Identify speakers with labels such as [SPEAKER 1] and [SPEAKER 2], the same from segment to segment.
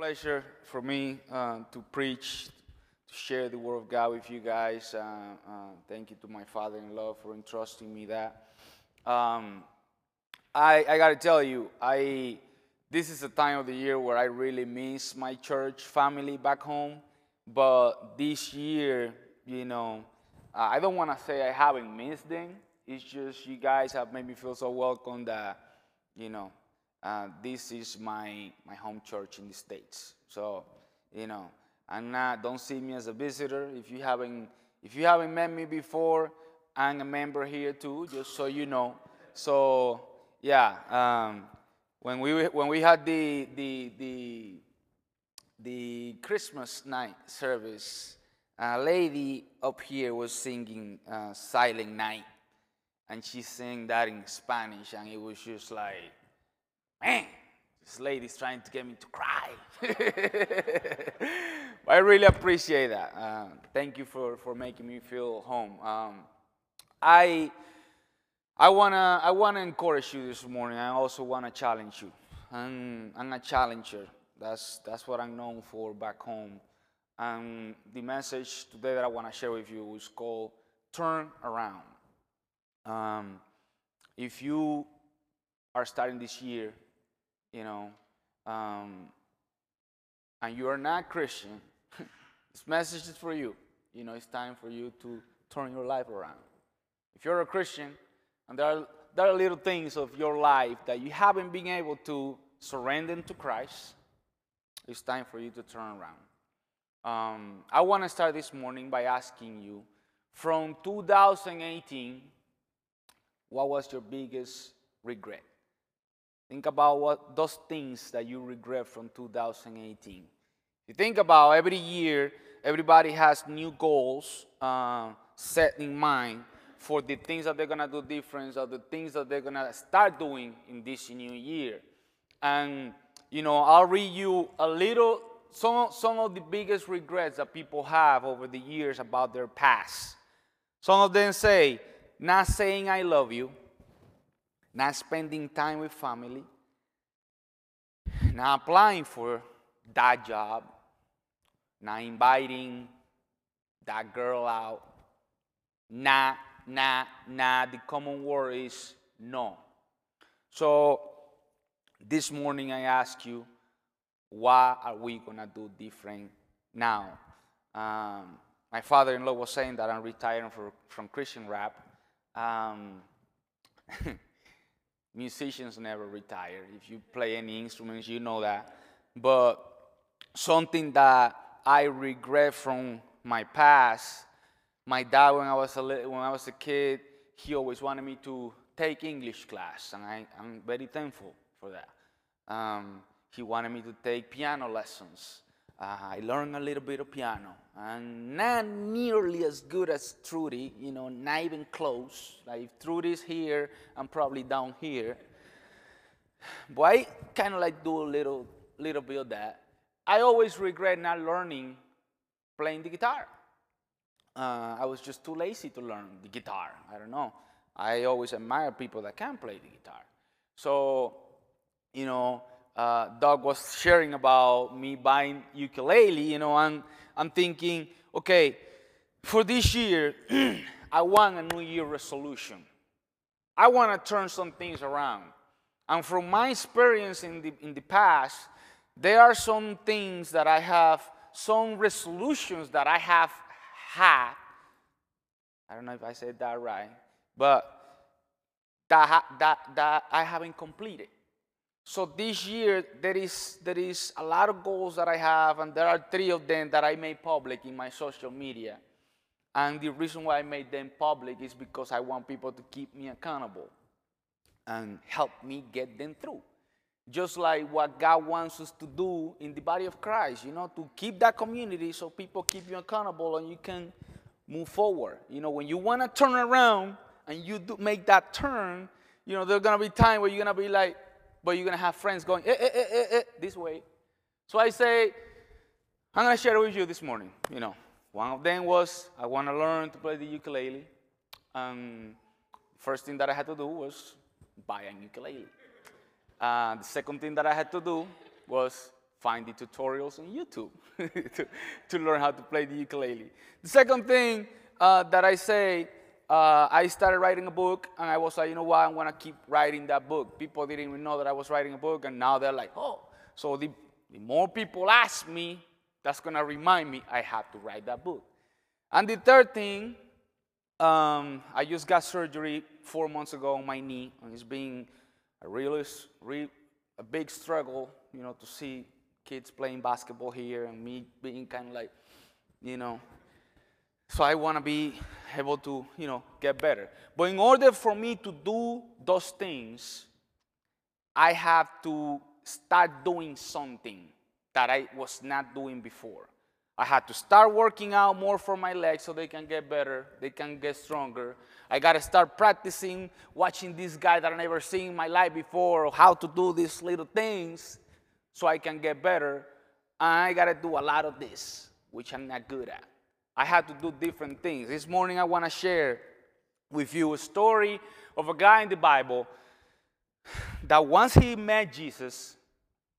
[SPEAKER 1] pleasure for me uh, to preach, to share the Word of God with you guys. Uh, uh, thank you to my father-in-law for entrusting me that. Um, I, I got to tell you, I this is a time of the year where I really miss my church family back home. But this year, you know, I don't want to say I haven't missed them. It's just you guys have made me feel so welcome that, you know, uh, this is my, my home church in the States. So, you know, I'm don't see me as a visitor. If you haven't, if you haven't met me before, I'm a member here too, just so you know. So, yeah, um, when we, when we had the, the, the, the Christmas night service, a lady up here was singing uh, Silent Night, and she sang that in Spanish, and it was just like, man, this lady's trying to get me to cry. I really appreciate that. Uh, thank you for, for making me feel home. Um, I, I wanna, I wanna encourage you this morning. I also wanna challenge you. I'm, I'm a challenger. That's, that's what I'm known for back home. And the message today that I want to share with you is called Turn Around. Um, if you are starting this year you know, um, and you are not Christian, this message is for you. You know, it's time for you to turn your life around. If you're a Christian and there are, there are little things of your life that you haven't been able to surrender to Christ, it's time for you to turn around. Um, I want to start this morning by asking you from 2018, what was your biggest regret? Think about what those things that you regret from 2018. You think about every year, everybody has new goals uh, set in mind for the things that they're gonna do different, or the things that they're gonna start doing in this new year. And you know, I'll read you a little some some of the biggest regrets that people have over the years about their past. Some of them say, not saying I love you, not spending time with family, not applying for that job, not inviting that girl out, not, not, not. The common word is no. So this morning I ask you, what are we gonna do different now? Um, my father-in-law was saying that I'm retiring for, from Christian rap. Um, musicians never retire. If you play any instruments, you know that. But something that I regret from my past, my dad, when I was a, little, when I was a kid, he always wanted me to take English class, and I, am very thankful for that. Um, he wanted me to take piano lessons. Uh, I learned a little bit of piano, and not nearly as good as Trudy, you know, not even close. Like if Trudy's here, I'm probably down here. But I kind of like do a little, little bit of that. I always regret not learning playing the guitar. Uh, I was just too lazy to learn the guitar. I don't know. I always admire people that can play the guitar. So, you know, uh, Doug was sharing about me buying ukulele, you know, and I'm thinking, okay, for this year, I want a New Year resolution. I want to turn some things around. And from my experience in the, in the past, there are some things that I have, some resolutions that I have had. I don't know if I said that right, but that, that, that I haven't completed. So this year, there is, there is a lot of goals that I have, and there are three of them that I made public in my social media. And the reason why I made them public is because I want people to keep me accountable and help me get them through. Just like what God wants us to do in the body of Christ, you know, to keep that community so people keep you accountable and you can move forward. You know, when you want to turn around and you do make that turn, you know, there's going to be time where you're going to be like, but you're going to have friends going, eh, eh, eh, eh, eh, this way. So I say, I'm going to share it with you this morning. You know, one of them was I want to learn to play the ukulele. Um, first thing that I had to do was buy a ukulele. Uh, the second thing that I had to do was find the tutorials on YouTube to, to learn how to play the ukulele. The second thing uh, that I say, uh, I started writing a book, and I was like, you know what, I'm gonna keep writing that book. People didn't even know that I was writing a book, and now they're like, oh. So the, the more people ask me, that's gonna remind me I have to write that book. And the third thing, um, I just got surgery four months ago on my knee, and it's been a really, really a big struggle, you know, to see kids playing basketball here and me being kind of like, you know. So I want to be able to, you know, get better. But in order for me to do those things, I have to start doing something that I was not doing before. I had to start working out more for my legs so they can get better, they can get stronger. I got to start practicing watching this guy that I never seen in my life before, or how to do these little things so I can get better. And I got to do a lot of this, which I'm not good at. I had to do different things. This morning, I want to share with you a story of a guy in the Bible that once he met Jesus,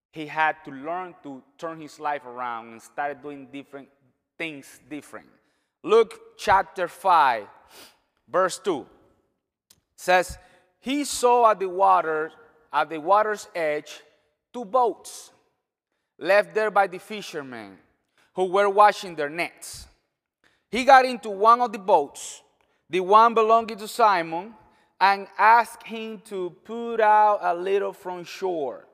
[SPEAKER 1] he had to learn to turn his life around and started doing different things different. Luke chapter 5, verse 2 says, He saw at the water, at the water's edge, two boats left there by the fishermen who were washing their nets. He got into one of the boats, the one belonging to Simon, and asked him to put out a little from shore.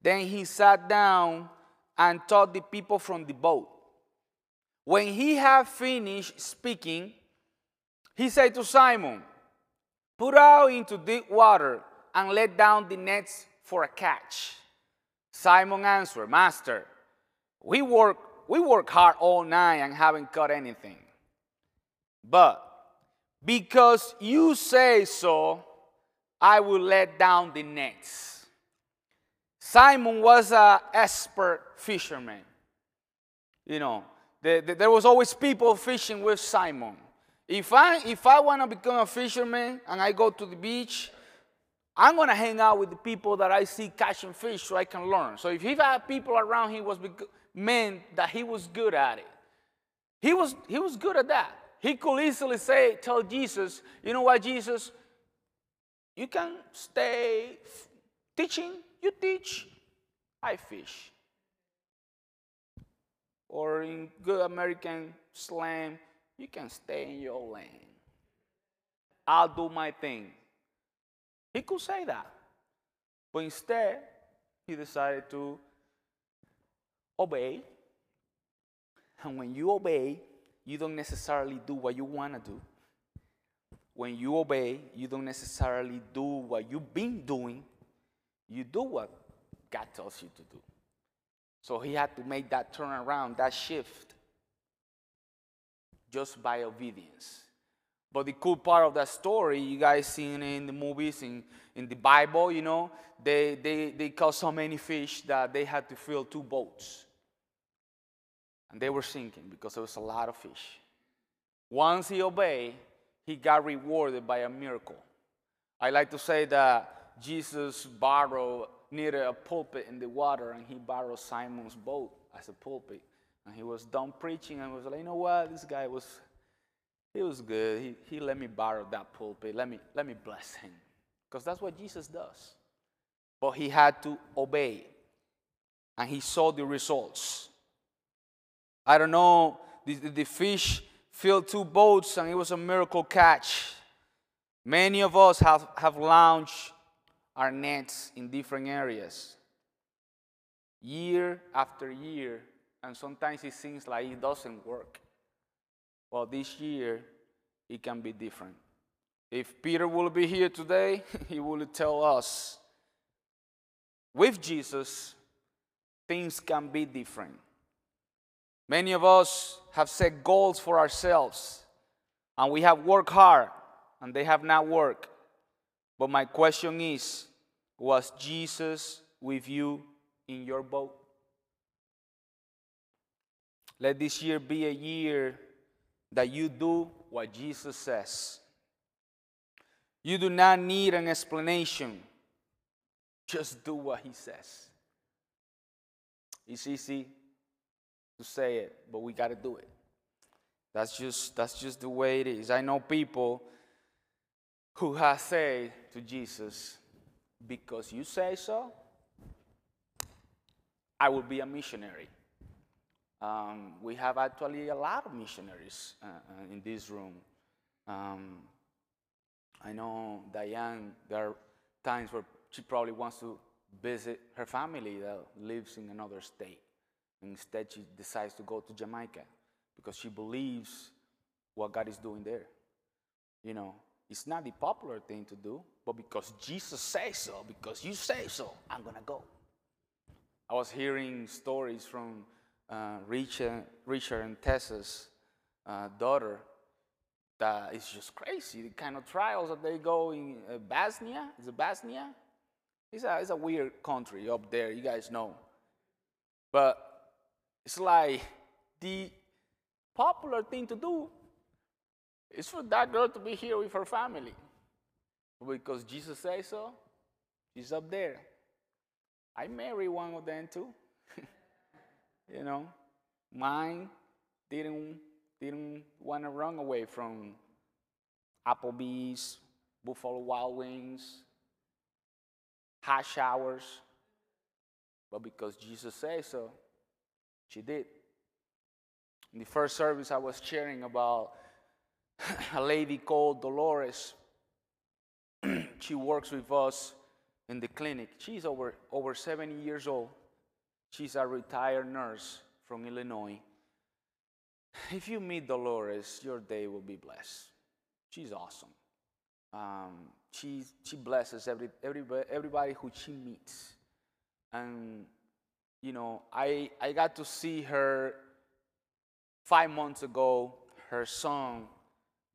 [SPEAKER 1] Then he sat down and taught the people from the boat. When he had finished speaking, he said to Simon, Put out into deep water and let down the nets for a catch. Simon answered, Master, we work, we work hard all night and haven't caught anything. But because you say so, I will let down the nets. Simon was an expert fisherman. You know, the, the, there was always people fishing with Simon. If I, if I want to become a fisherman and I go to the beach, I'm going to hang out with the people that I see catching fish so I can learn. So if he had people around him was meant that he was good at it. He was, he was good at that. He could easily say, tell Jesus, you know what, Jesus, you can stay teaching you teach, I fish. Or in good American slang, you can stay in your lane. I'll do my thing. He could say that. But instead, he decided to obey. And when you obey, you don't necessarily do what you want to do. When you obey, you don't necessarily do what you've been doing you do what God tells you to do. So he had to make that turnaround, that shift, just by obedience. But the cool part of that story, you guys seen in the movies, in, in the Bible, you know, they, they, they caught so many fish that they had to fill two boats. And they were sinking because there was a lot of fish. Once he obeyed, he got rewarded by a miracle. I like to say that Jesus borrowed, needed a pulpit in the water, and he borrowed Simon's boat as a pulpit. And he was done preaching and was like, you know what, this guy was, he was good. He, he let me borrow that pulpit. Let me, let me bless him. Because that's what Jesus does. But he had to obey. And he saw the results. I don't know, the, the fish filled two boats and it was a miracle catch. Many of us have, have launched our nets in different areas year after year, and sometimes it seems like it doesn't work. Well, this year, it can be different. If Peter will be here today, he will tell us with Jesus, things can be different. Many of us have set goals for ourselves, and we have worked hard, and they have not worked. But my question is Was Jesus with you in your boat? Let this year be a year that you do what Jesus says. You do not need an explanation, just do what He says. It's easy to say it, but we got to do it. That's just, that's just the way it is. I know people who have said to Jesus, Because you say so, I will be a missionary. Um, we have actually a lot of missionaries uh, uh, in this room. Um, I know Diane, there are times where she probably wants to visit her family that lives in another state. Instead, she decides to go to Jamaica because she believes what God is doing there. You know, it's not the popular thing to do, but because Jesus says so, because you say so, I'm going to go. I was hearing stories from uh, Richard, Richard and Tessa's uh, daughter that is just crazy. The kind of trials that they go in uh, Bosnia, is it Bosnia? It's a, it's a weird country up there, you guys know. But it's like the popular thing to do is for that girl to be here with her family. Because Jesus says so, she's up there. I marry one of them too. you know, mine didn't didn't want to run away from Applebee's, Buffalo Wild Wings, hot showers. But because Jesus said so, she did. In the first service, I was sharing about a lady called Dolores. she works with us in the clinic. She's over, over 70 years old. She's a retired nurse from Illinois. If you meet Dolores, your day will be blessed. She's awesome. Um, she, she blesses every, everybody, everybody who she meets. And, you know, I, I got to see her five months ago. Her son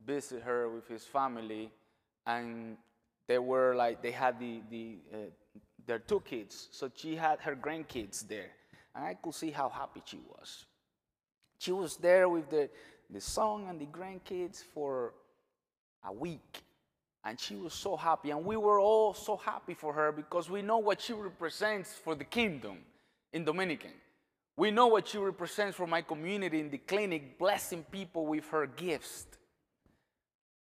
[SPEAKER 1] visited her with his family, and they were like, they had the, the, uh, their two kids. So she had her grandkids there. And I could see how happy she was. She was there with the, the son and the grandkids for a week. And she was so happy. And we were all so happy for her because we know what she represents for the kingdom in Dominican. We know what she represents for my community in the clinic, blessing people with her gifts.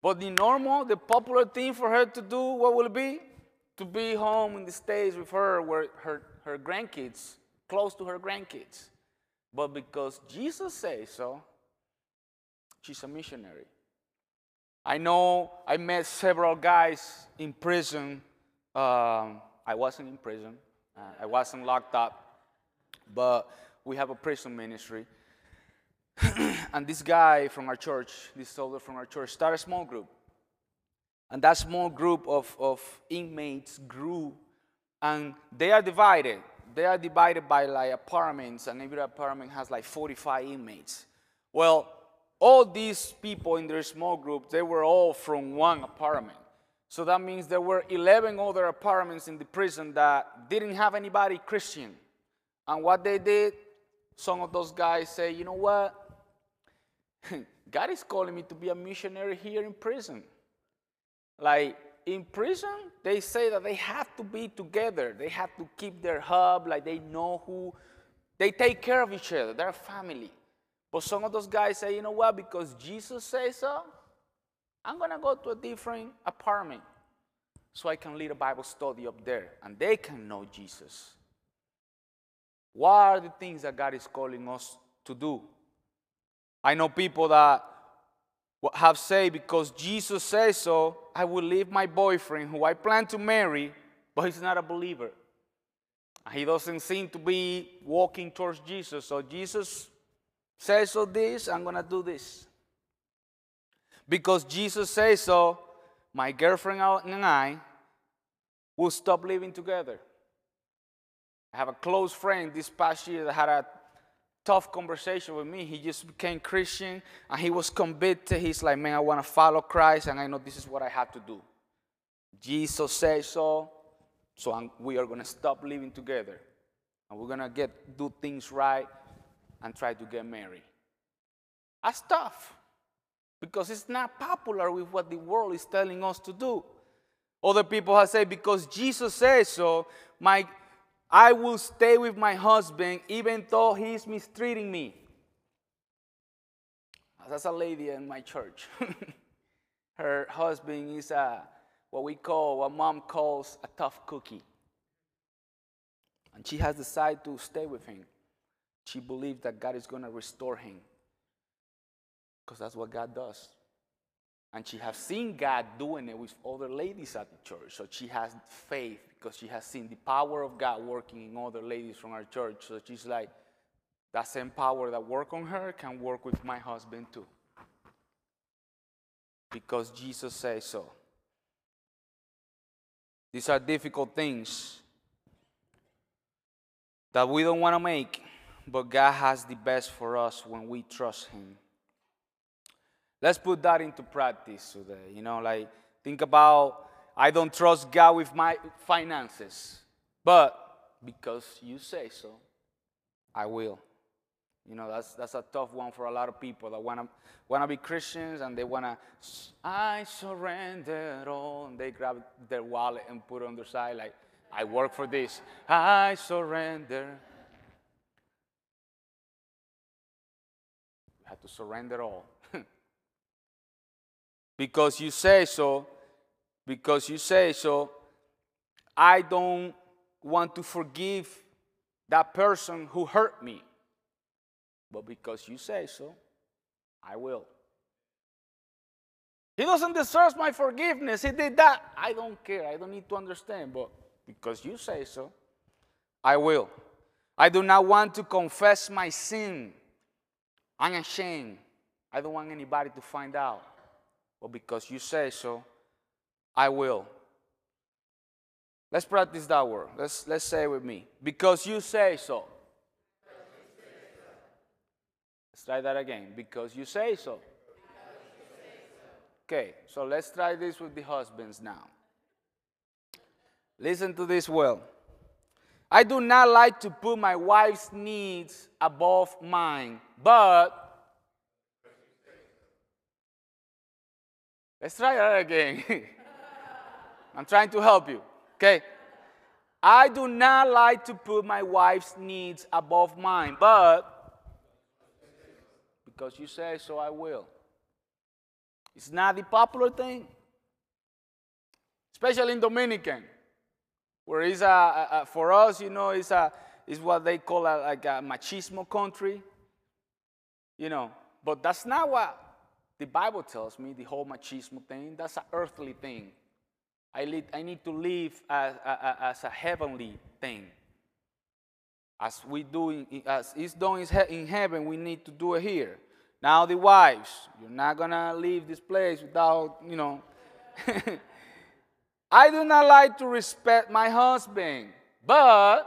[SPEAKER 1] But the normal, the popular thing for her to do, what will be? To be home in the States with her, where her, her grandkids, close to her grandkids. But because Jesus says so, she's a missionary. I know I met several guys in prison. Um, I wasn't in prison, uh, I wasn't locked up, but we have a prison ministry. and this guy from our church, this soldier from our church, started a small group. And that small group of, of inmates grew, and they are divided they are divided by like apartments, and every apartment has like 45 inmates. Well, all these people in their small group, they were all from one apartment. So that means there were 11 other apartments in the prison that didn't have anybody Christian. And what they did, some of those guys say, you know what? God is calling me to be a missionary here in prison. Like, in prison, they say that they have to be together. They have to keep their hub, like they know who, they take care of each other. They're family. But some of those guys say, you know what, because Jesus says so, I'm to go to a different apartment so I can lead a Bible study up there and they can know Jesus. What are the things that God is calling us to do? I know people that have said, because Jesus says so, I will leave my boyfriend who I plan to marry, but he's not a believer. He doesn't seem to be walking towards Jesus. So Jesus says so this, I'm going to do this. Because Jesus says so, my girlfriend and I will stop living together. I have a close friend this past year that had a tough conversation with me. He just became Christian and he was convicted. He's like, man, I want to follow Christ and I know this is what I have to do. Jesus says so, so I'm, we are going to stop living together and we're going to get do things right and try to get married. That's tough because it's not popular with what the world is telling us to do. Other people have said, because Jesus says so, my I will stay with my husband even though he's mistreating me. That's a lady in my church. Her husband is a, what we call, what mom calls a tough cookie. And she has decided to stay with him. She believes that God is going to restore him. Because that's what God does. And she has seen God doing it with other ladies at the church. So she has faith because she has seen the power of God working in other ladies from our church. So she's like, that same power that work on her can work with my husband too. Because Jesus says so. These are difficult things that we don't want to make, but God has the best for us when we trust Him. Let's put that into practice today. You know, like think about I don't trust God with my finances, but because you say so, I will. You know, that's, that's a tough one for a lot of people that want to want to be Christians and they want to, I surrender all. And they grab their wallet and put it on their side like, I work for this. I surrender. You have to surrender all. because you say so, because you say so, I don't want to forgive that person who hurt me. But because you say so, I will. He doesn't deserve my forgiveness. He did that. I don't care. I don't need to understand. But because you say so, I will. I do not want to confess my sin. I'm ashamed. I don't want anybody to find out. But because you say so, I will. Let's practice that word. Let's, let's say it with me. Because you say so. Let's try that again. Because you say so. Okay, so let's try this with the husbands now. Listen to this well. I do not like to put my wife's needs above mine, but let's try that again. I'm trying to help you. Okay. I do not like to put my wife's needs above mine, but because you say so, I will. It's not the popular thing, especially in Dominican, where it's a, a, a for us, you know, it's a is what they call a, like a machismo country, you know. But that's not what the Bible tells me. The whole machismo thing. That's an earthly thing. I, lead, I need to live as, as a heavenly thing. As we do, in, as it's done in heaven, we need to do it here. Now, the wives, you're not to leave this place without, you know. I do not like to respect my husband, but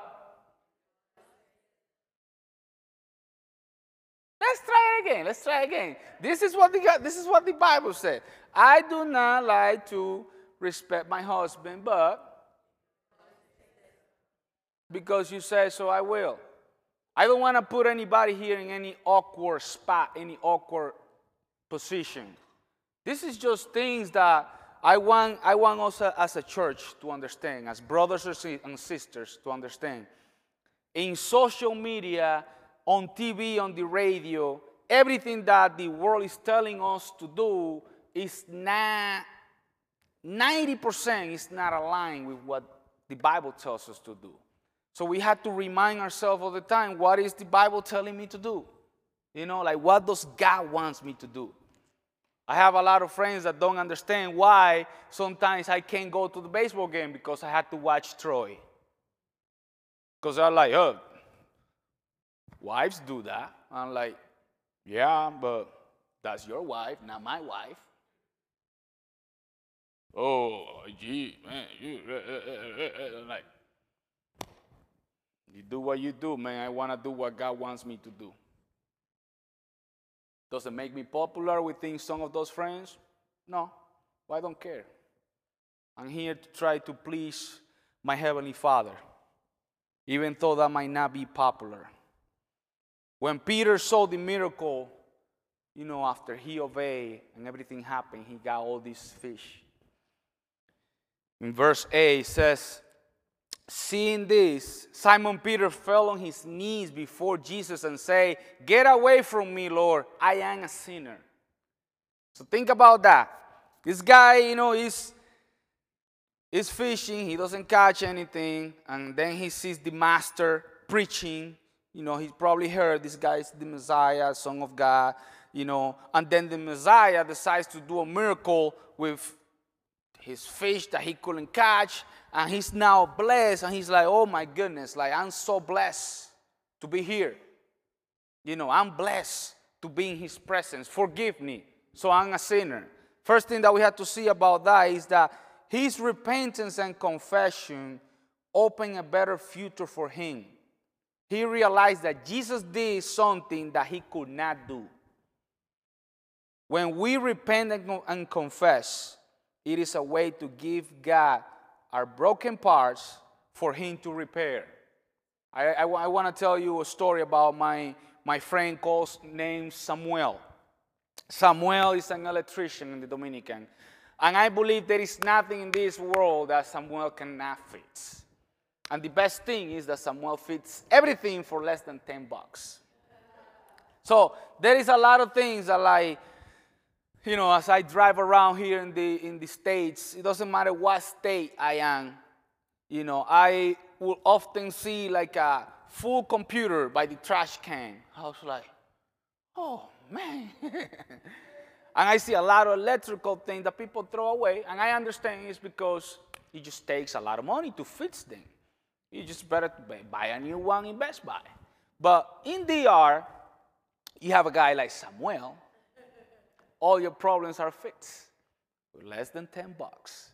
[SPEAKER 1] let's try it again. Let's try it again. This is what the this is what the Bible said. I do not like to respect my husband, but because you say so, I will. I don't want to put anybody here in any awkward spot, any awkward position. This is just things that I want, I want us as a church to understand, as brothers and sisters to understand. In social media, on TV, on the radio, everything that the world is telling us to do is not, 90% is not aligned with what the Bible tells us to do. So we have to remind ourselves all the time what is the Bible telling me to do? You know, like what does God wants me to do? I have a lot of friends that don't understand why sometimes I can't go to the baseball game because I had to watch Troy. Because they're like, oh, wives do that. I'm like, yeah, but that's your wife, not my wife. Oh, gee, man, you, uh, uh, uh, like, you do what you do, man. I want to do what God wants me to do. Does it make me popular within some of those friends? No. I don't care. I'm here to try to please my Heavenly Father, even though that might not be popular. When Peter saw the miracle, you know, after he obeyed and everything happened, he got all these fish. In verse 8, it says, seeing this, Simon Peter fell on his knees before Jesus and say, "Get away from me, Lord. I am a sinner." So think about that. This guy, you know, is is fishing, he doesn't catch anything, and then he sees the master preaching. You know, he probably heard this guy is the Messiah, Son of God, you know, and then the Messiah decides to do a miracle with his fish that he couldn't catch, and he's now blessed, and he's like, oh my goodness, like I'm so blessed to be here. You know, I'm blessed to be in his presence. Forgive me. So I'm a sinner. First thing that we have to see about that is that his repentance and confession opened a better future for him. He realized that Jesus did something that he could not do. When we repent and confess, it is a way to give God our broken parts for Him to repair. I, I, I want to tell you a story about my, my friend called named Samuel. Samuel is an electrician in the Dominican. And I believe there is nothing in this world that Samuel cannot fix. And the best thing is that Samuel fits everything for less than 10 bucks. So there is a lot of things that like, you know, as I drive around here in the in the States, it doesn't matter what state I am, you know, I will often see like a full computer by the trash can. I was like, oh man. and I see a lot of electrical things that people throw away, and I understand it's because it just takes a lot of money to fix them. You just better buy a new one in Best Buy. But in DR, you have a guy like Samuel, all your problems are fixed with less than 10 bucks.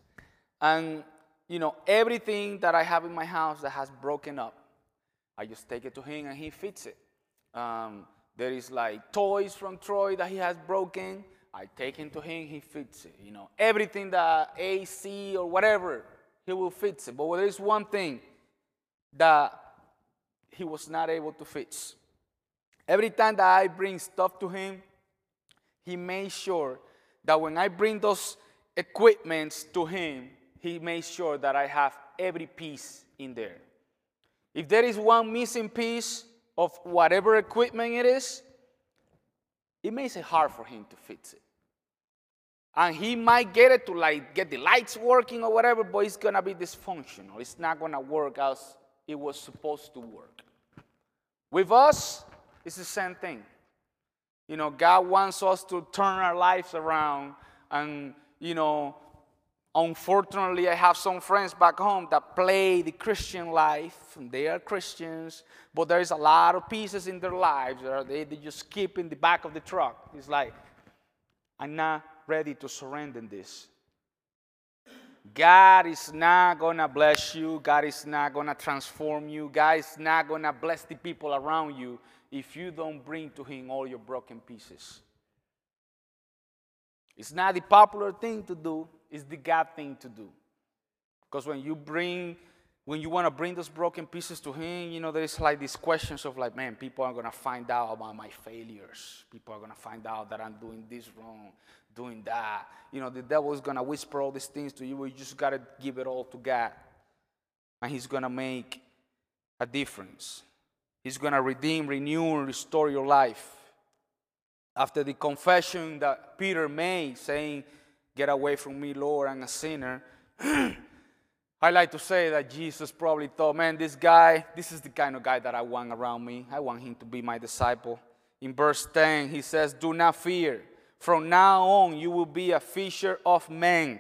[SPEAKER 1] And, you know, everything that I have in my house that has broken up, I just take it to him and he fits it. Um, there is like toys from Troy that he has broken. I take him to him, he fits it. You know, everything that AC or whatever, he will fix it. But there is one thing that he was not able to fix. Every time that I bring stuff to him, he made sure that when I bring those equipments to him, he made sure that I have every piece in there. If there is one missing piece of whatever equipment it is, it makes it hard for him to fix it. And he might get it to like get the lights working or whatever, but it's gonna be dysfunctional. It's not gonna work as it was supposed to work. With us, it's the same thing. You know, God wants us to turn our lives around. And, you know, unfortunately, I have some friends back home that play the Christian life. They are Christians, but there's a lot of pieces in their lives that they, they just keep in the back of the truck. It's like, I'm not ready to surrender this. God is not to bless you. God is not to transform you. God is not to bless the people around you if you don't bring to Him all your broken pieces. It's not the popular thing to do, it's the God thing to do. Because when you bring, when you want to bring those broken pieces to Him, you know, there's like these questions of like, man, people are going to find out about my failures. People are going to find out that I'm doing this wrong doing that. You know, the devil is going to whisper all these things to you. You just got to give it all to God. And He's going to make a difference. He's going to redeem, renew, and restore your life. After the confession that Peter made, saying, Get away from me, Lord, I'm a sinner. I like to say that Jesus probably thought, man, this guy, this is the kind of guy that I want around me. I want him to be my disciple. In verse 10, he says, Do not fear. From now on, you will be a fisher of men.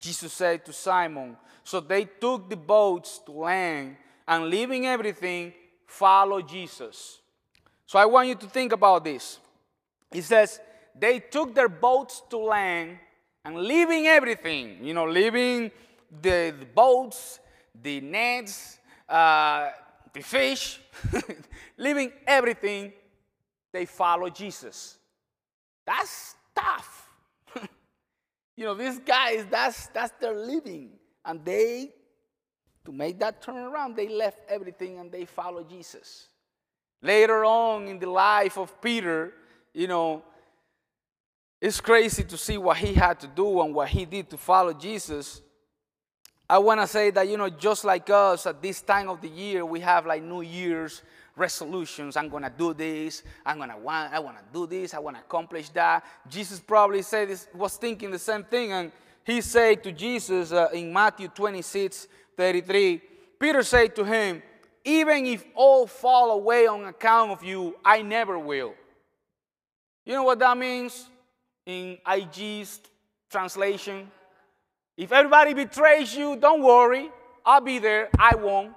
[SPEAKER 1] Jesus said to Simon. So they took the boats to land and leaving everything, follow Jesus. So I want you to think about this. He says, they took their boats to land and leaving everything, you know, leaving the, the boats, the nets, uh, the fish, leaving everything, they follow Jesus. That's tough. you know, these guys, that's, that's their living. And they, to make that turn around, they left everything and they followed Jesus. Later on in the life of Peter, you know, it's crazy to see what he had to do and what he did to follow Jesus. I want to say that, you know, just like us at this time of the year, we have like New Year's resolutions. I'm going to do this. I'm going to want, I want to do this. I want to accomplish that. Jesus probably said this, was thinking the same thing. And he said to Jesus uh, in Matthew 26, 33, Peter said to him, even if all fall away on account of you, I never will. You know what that means in IG's translation? If everybody betrays you, don't worry. I'll be there. I won't.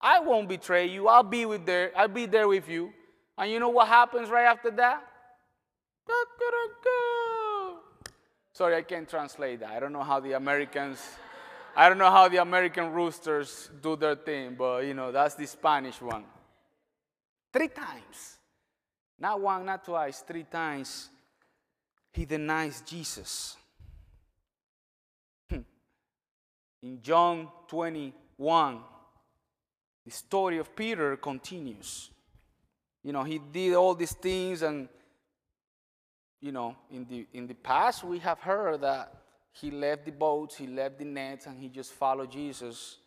[SPEAKER 1] I won't betray you. I'll be with there. I'll be there with you. And you know what happens right after that? Sorry, I can't translate that. I don't know how the Americans I don't know how the American roosters do their thing, but you know, that's the Spanish one. Three times. Not one, not twice, three times. He denies Jesus. Hmm. In John 21, the story of Peter continues. You know, he did all these things, and, you know, in the, in the past, we have heard that he left the boats, he left the nets, and he just followed Jesus.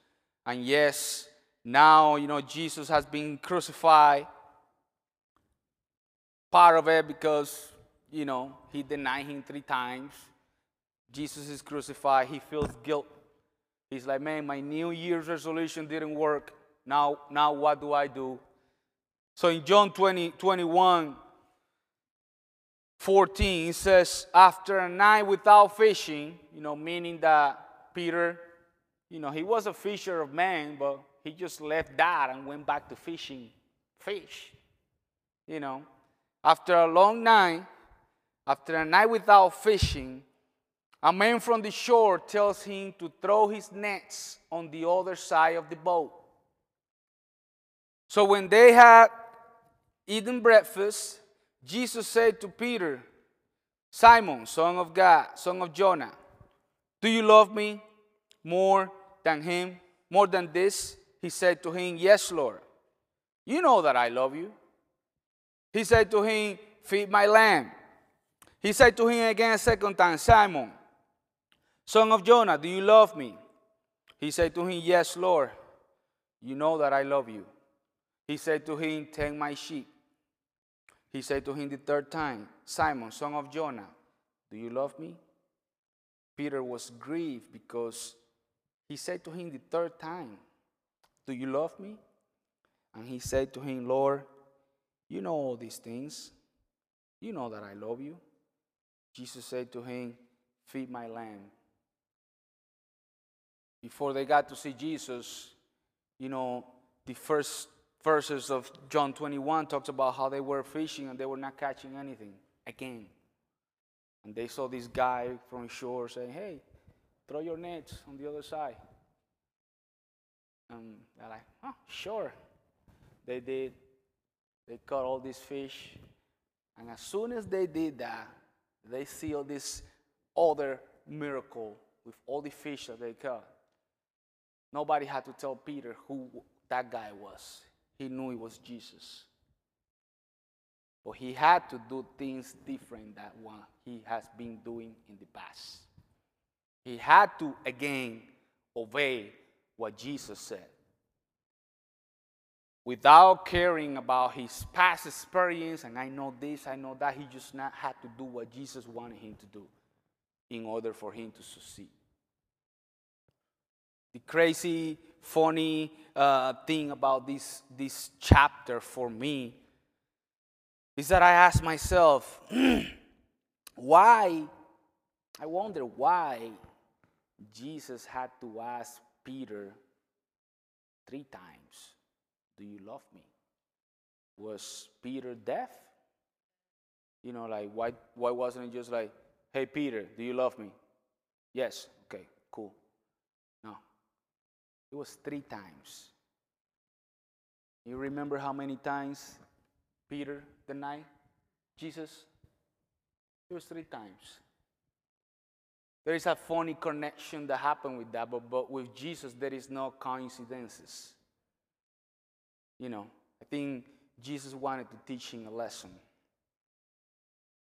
[SPEAKER 1] And yes, now, you know, Jesus has been crucified. Part of it because, you know, he denied him three times. Jesus is crucified. He feels guilt. He's like, man, my New Year's resolution didn't work. Now, now what do I do? So in John 20, 21, 14 says, After a night without fishing, you know, meaning that Peter, you know, he was a fisher of men, but he just left that and went back to fishing fish. You know, after a long night, after a night without fishing, a man from the shore tells him to throw his nets on the other side of the boat. So when they had eaten breakfast, Jesus said to Peter, Simon, son of God, son of Jonah, do you love me more than him, more than this? He said to him, Yes, Lord. You know that I love you. He said to him, Feed my lamb. He said to him again a second time, Simon, son of Jonah, do you love me? He said to him, Yes, Lord. You know that I love you. He said to him, Take my sheep. He said to him the third time, Simon, son of Jonah, do you love me? Peter was grieved because he said to him the third time, Do you love me? And he said to him, Lord, you know all these things. You know that I love you. Jesus said to him, Feed my lamb. Before they got to see Jesus, you know, the first verses of John 21 talks about how they were fishing and they were not catching anything again. And they saw this guy from shore saying, Hey, throw your nets on the other side. And they're like, Oh, sure. They did. They caught all these fish. And as soon as they did that, they see all this other miracle with all the fish that they caught. Nobody had to tell Peter who that guy was he knew it was Jesus. But he had to do things different than what he has been doing in the past. He had to, again, obey what Jesus said. Without caring about his past experience, and I know this, I know that, he just not had to do what Jesus wanted him to do in order for him to succeed. The crazy funny uh, thing about this, this chapter for me is that I ask myself, why, I wonder why Jesus had to ask Peter three times, Do you love me? Was Peter deaf? You know, like, why, why wasn't it just like, Hey, Peter, do you love me? Yes, okay, cool. It was three times. You remember how many times Peter denied Jesus? It was three times. There is a funny connection that happened with that, but, but with Jesus, there is no coincidences. You know, I think Jesus wanted to teach him a lesson.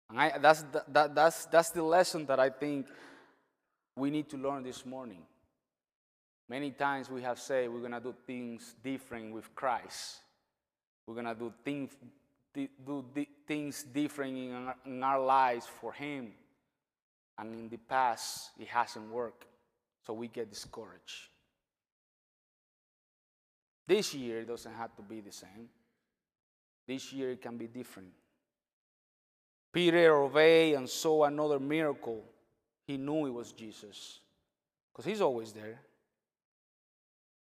[SPEAKER 1] And I, that's, that, that's, that's the lesson that I think we need to learn this morning. Many times we have said we're going to do things different with Christ. We're going to do things, do things different in our, in our lives for Him. And in the past, it hasn't worked. So we get discouraged. This year it doesn't have to be the same. This year it can be different. Peter obeyed and saw another miracle. He knew it was Jesus because he's always there.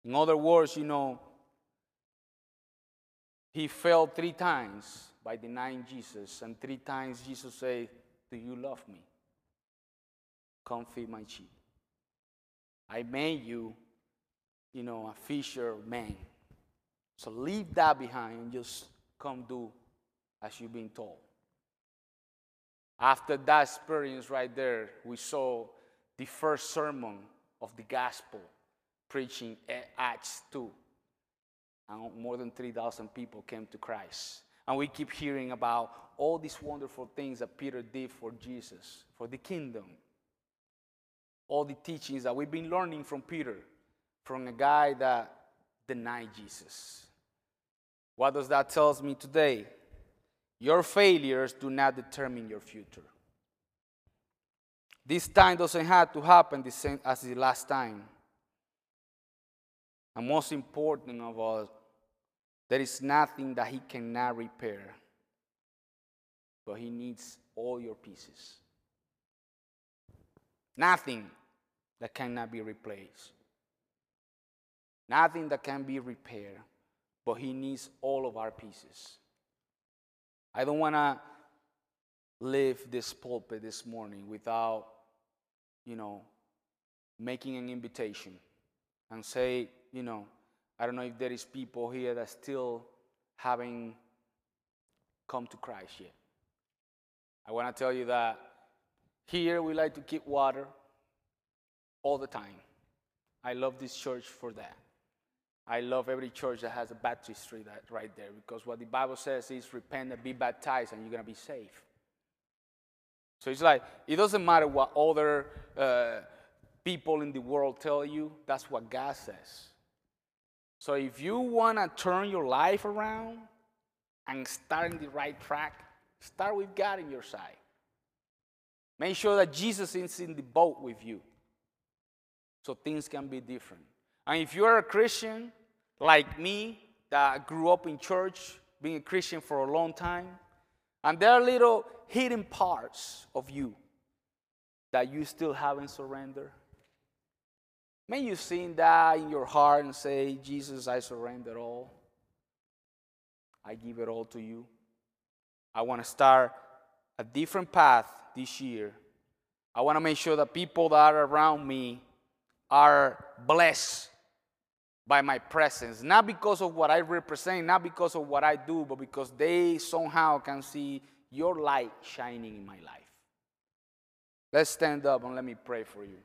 [SPEAKER 1] In other words, you know, he fell three times by denying Jesus, and three times Jesus said, Do you love me? Come feed my sheep. I made you, you know, a fisher man. So leave that behind and just come do as you've been told. After that experience right there, we saw the first sermon of the gospel preaching at Acts 2. And more than 3,000 people came to Christ. And we keep hearing about all these wonderful things that Peter did for Jesus, for the kingdom. All the teachings that we've been learning from Peter, from a guy that denied Jesus. What does that tell me today? Your failures do not determine your future. This time doesn't have to happen the same as the last time. And most important of all, there is nothing that he cannot repair, but he needs all your pieces. Nothing that cannot be replaced. Nothing that can be repaired, but he needs all of our pieces. I don't want to leave this pulpit this morning without, you know, making an invitation and say, you know, I don't know if there is people here that still haven't come to Christ yet. I want to tell you that here we like to keep water all the time. I love this church for that. I love every church that has a baptistry that right there because what the Bible says is repent and be baptized and you're going to be safe. So it's like, it doesn't matter what other uh, people in the world tell you, that's what God says. So if you want to turn your life around and start in the right track, start with God in your side. Make sure that Jesus is in the boat with you so things can be different. And if you're a Christian like me that grew up in church, being a Christian for a long time, and there are little hidden parts of you that you still haven't surrendered. May you sing that in your heart and say, Jesus, I surrender all. I give it all to you. I want to start a different path this year. I want to make sure that people that are around me are blessed by my presence, not because of what I represent, not because of what I do, but because they somehow can see your light shining in my life. Let's stand up and let me pray for you.